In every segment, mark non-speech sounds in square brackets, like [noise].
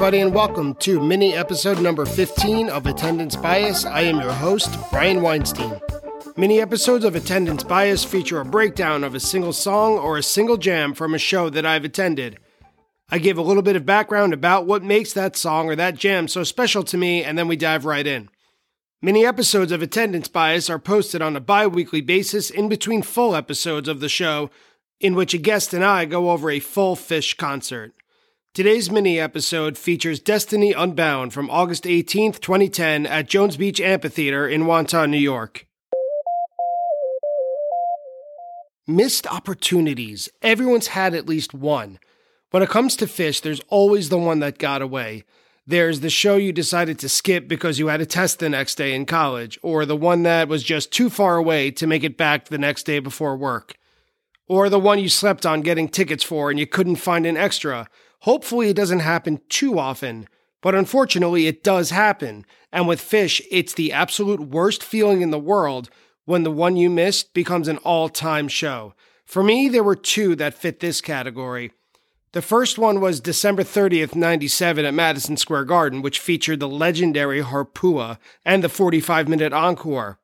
Everybody, and welcome to mini episode number 15 of Attendance Bias. I am your host, Brian Weinstein. Mini episodes of Attendance Bias feature a breakdown of a single song or a single jam from a show that I've attended. I give a little bit of background about what makes that song or that jam so special to me, and then we dive right in. Mini episodes of Attendance Bias are posted on a bi weekly basis in between full episodes of the show, in which a guest and I go over a full Phish concert. Today's mini episode features Destiny Unbound from August 18th, 2010, at Jones Beach Amphitheater in Wantagh, New York. Missed opportunities. Everyone's had at least one. When it comes to Phish, there's always the one that got away. There's the show you decided to skip because you had a test the next day in college, or the one that was just too far away to make it back the next day before work, or the one you slept on getting tickets for and you couldn't find an extra Hopefully, it doesn't happen too often, but unfortunately, it does happen. And with Phish, it's the absolute worst feeling in the world when the one you missed becomes an all time show. For me, there were two that fit this category. The first one was December 30th, 97 at Madison Square Garden, which featured the legendary Harpua and the 45 minute encore.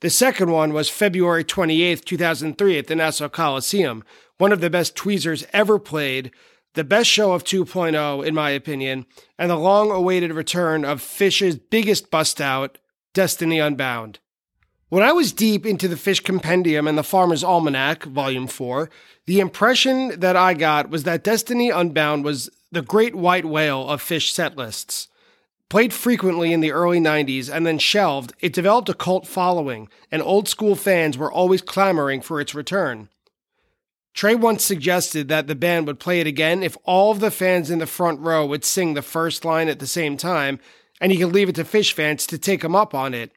The second one was February 28th, 2003 at the Nassau Coliseum, one of the best tweezers ever played, the best show of 2.0, in my opinion, and the long awaited return of Phish's biggest bust out, Destiny Unbound. When I was deep into the Phish Compendium and the Pharmer's Almanac, Volume 4, the impression that I got was that Destiny Unbound was the great white whale of Phish set lists. Played frequently in the early 90s and then shelved, it developed a cult following, and old school fans were always clamoring for its return. Trey once suggested that the band would play it again if all of the fans in the front row would sing the first line at the same time, and he could leave it to Phish fans to take him up on it.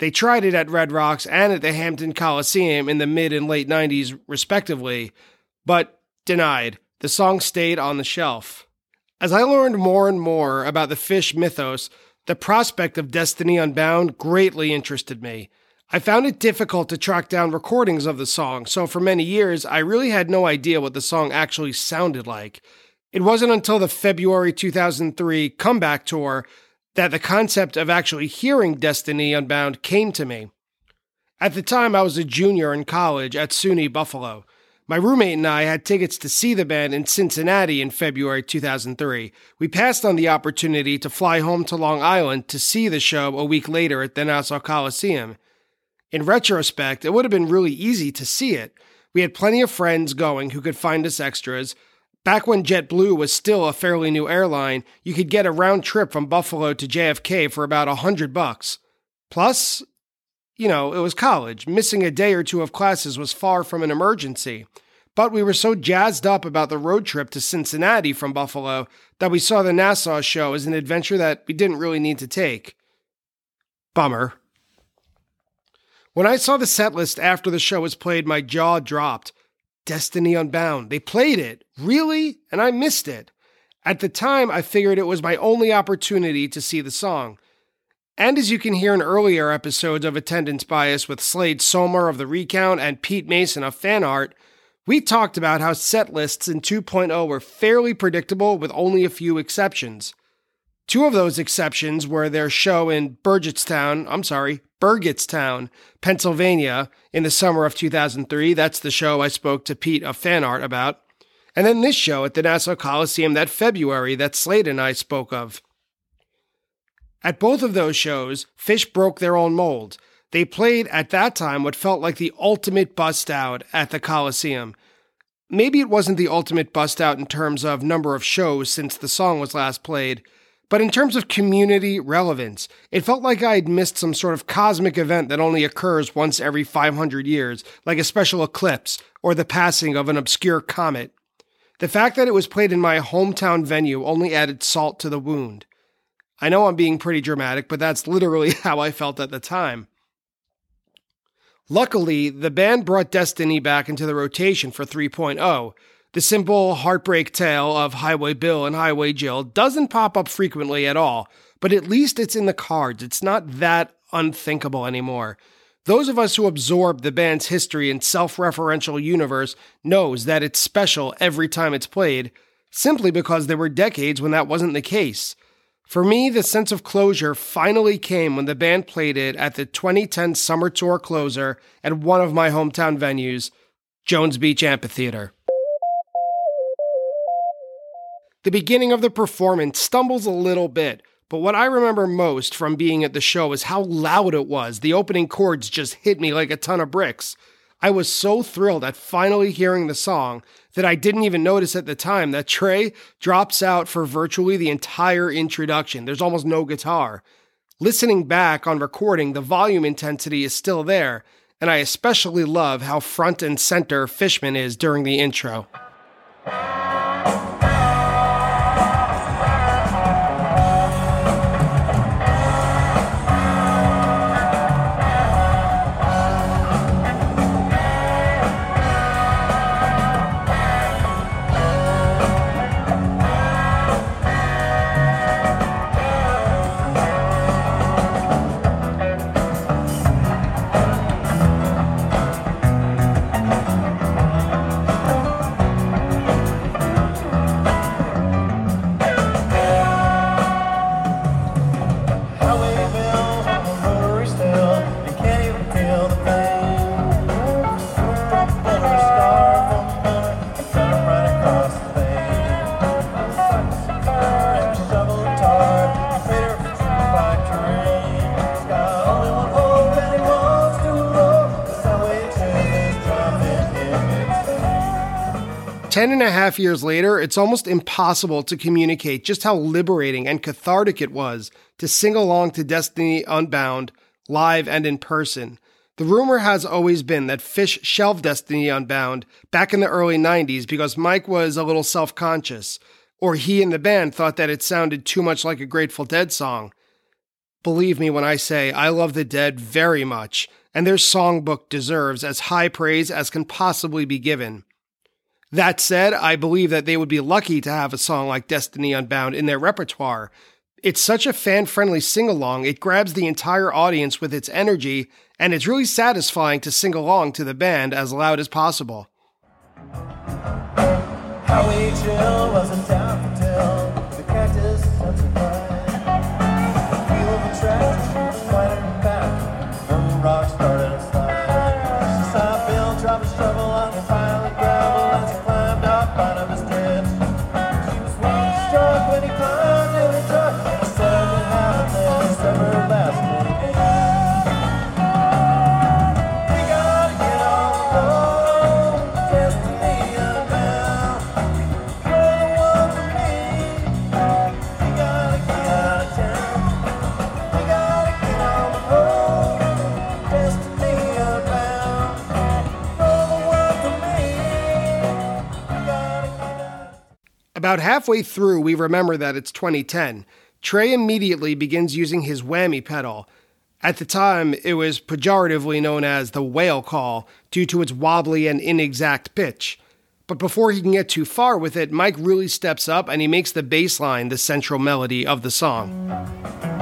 They tried it at Red Rocks and at the Hampton Coliseum in the mid and late 90s, respectively, but denied. The song stayed on the shelf. As I learned more and more about the Phish mythos, the prospect of Destiny Unbound greatly interested me. I found it difficult to track down recordings of the song, so for many years I really had no idea what the song actually sounded like. It wasn't until the February 2003 comeback tour that the concept of actually hearing Destiny Unbound came to me. At the time, I was a junior in college at SUNY Buffalo. My roommate and I had tickets to see the band in Cincinnati in February 2003. We passed on the opportunity to fly home to Long Island to see the show a week later at the Nassau Coliseum. In retrospect, it would have been really easy to see it. We had plenty of friends going who could find us extras. Back when JetBlue was still a fairly new airline, you could get a round trip from Buffalo to JFK for about a hundred bucks. Plus, you know, it was college. Missing a day or two of classes was far from an emergency. But we were so jazzed up about the road trip to Cincinnati from Buffalo that we saw the Nassau show as an adventure that we didn't really need to take. Bummer. When I saw the set list after the show was played, my jaw dropped. Destiny Unbound. They played it. Really? And I missed it. At the time, I figured it was my only opportunity to see the song. And as you can hear in earlier episodes of Attendance Bias with Slade Somer of The Recount and Pete Mason of Fan Art, we talked about how set lists in 2.0 were fairly predictable with only a few exceptions. Two of those exceptions were their show in Burgettstown, I'm sorry, Burgettstown, Pennsylvania in the summer of 2003. That's the show I spoke to Pete of Fan Art about. And then this show at the Nassau Coliseum that February that Slade and I spoke of. At both of those shows, Phish broke their own mold. They played at that time what felt like the ultimate bust out at the Coliseum. Maybe it wasn't the ultimate bust out in terms of number of shows since the song was last played, but in terms of community relevance, it felt like I had missed some sort of cosmic event that only occurs once every 500 years, like a special eclipse or the passing of an obscure comet. The fact that it was played in my hometown venue only added salt to the wound. I know I'm being pretty dramatic, but that's literally [laughs] how I felt at the time. Luckily, the band brought Destiny back into the rotation for 3.0, the simple heartbreak tale of Highway Bill and Highway Jill doesn't pop up frequently at all, but at least it's in the cards. It's not that unthinkable anymore. Those of us who absorb the band's history and self-referential universe knows that it's special every time it's played. simply because there were decades when that wasn't the case. For me, the sense of closure finally came when the band played it at the 2010 Summer Tour closer at one of my hometown venues, Jones Beach Amphitheater. The beginning of the performance stumbles a little bit, but what I remember most from being at the show is how loud it was. The opening chords just hit me like a ton of bricks. I was so thrilled at finally hearing the song that I didn't even notice at the time that Trey drops out for virtually the entire introduction. There's almost no guitar. Listening back on recording, the volume intensity is still there, and I especially love how front and center Fishman is during the intro. 10 and a half years later, it's almost impossible to communicate just how liberating and cathartic it was to sing along to Destiny Unbound live and in person. The rumor has always been that Phish shelved Destiny Unbound back in the early 90s because Mike was a little self conscious, or he and the band thought that it sounded too much like a Grateful Dead song. Believe me when I say I love the Dead very much, and their songbook deserves as high praise as can possibly be given. That said, I believe that they would be lucky to have a song like Destiny Unbound in their repertoire. It's such a fan friendly sing along, it grabs the entire audience with its energy, and it's really satisfying to sing along to the band as loud as possible. About halfway through, we remember that it's 2010. Trey immediately begins using his whammy pedal. At the time, it was pejoratively known as the whale call due to its wobbly and inexact pitch. But before he can get too far with it, Mike really steps up and he makes the bass line the central melody of the song.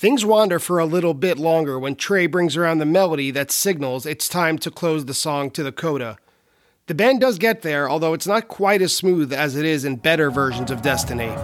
Things wander for a little bit longer when Trey brings around the melody that signals it's time to close the song to the coda. The band does get there, although it's not quite as smooth as it is in better versions of Destiny.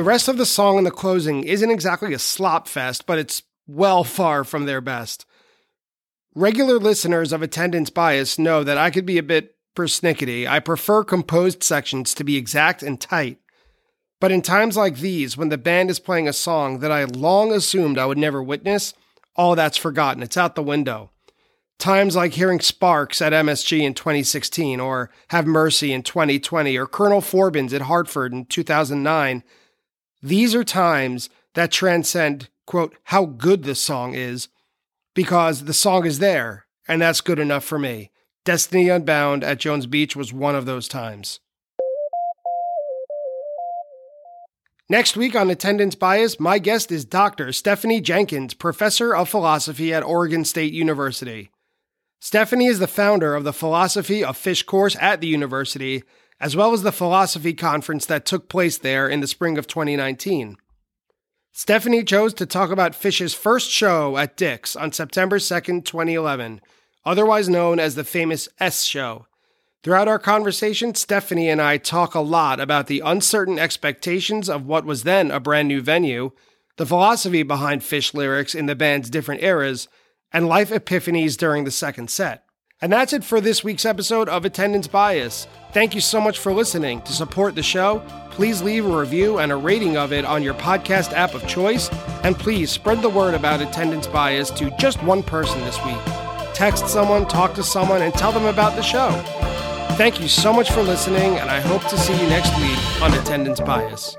The rest of the song in the closing isn't exactly a slop fest, but it's well far from their best. Regular listeners of attendance bias know that I could be a bit persnickety. I prefer composed sections to be exact and tight. But in times like these, when the band is playing a song that I long assumed I would never witness, all that's forgotten. It's out the window. Times like hearing Sparks at MSG in 2016, or Have Mercy in 2020, or Colonel Forbins at Hartford in 2009, these are times that transcend, quote, how good the song is because the song is there, and that's good enough for me. Destiny Unbound at Jones Beach was one of those times. Next week on Attendance Bias, my guest is Dr. Stephanie Jenkins, professor of philosophy at Oregon State University. Stephanie is the founder of the Philosophy of Phish course at the university, as well as the philosophy conference that took place there in the spring of 2019. Stephanie chose to talk about Phish's first show at Dick's on September 2nd, 2011, otherwise known as the famous S Show. Throughout our conversation, Stephanie and I talk a lot about the uncertain expectations of what was then a brand new venue, the philosophy behind Phish lyrics in the band's different eras, and life epiphanies during the second set. And that's it for this week's episode of Attendance Bias. Thank you so much for listening. To support the show, please leave a review and a rating of it on your podcast app of choice, and please spread the word about attendance bias to just one person this week. Text someone, talk to someone, and tell them about the show. Thank you so much for listening, and I hope to see you next week on Attendance Bias.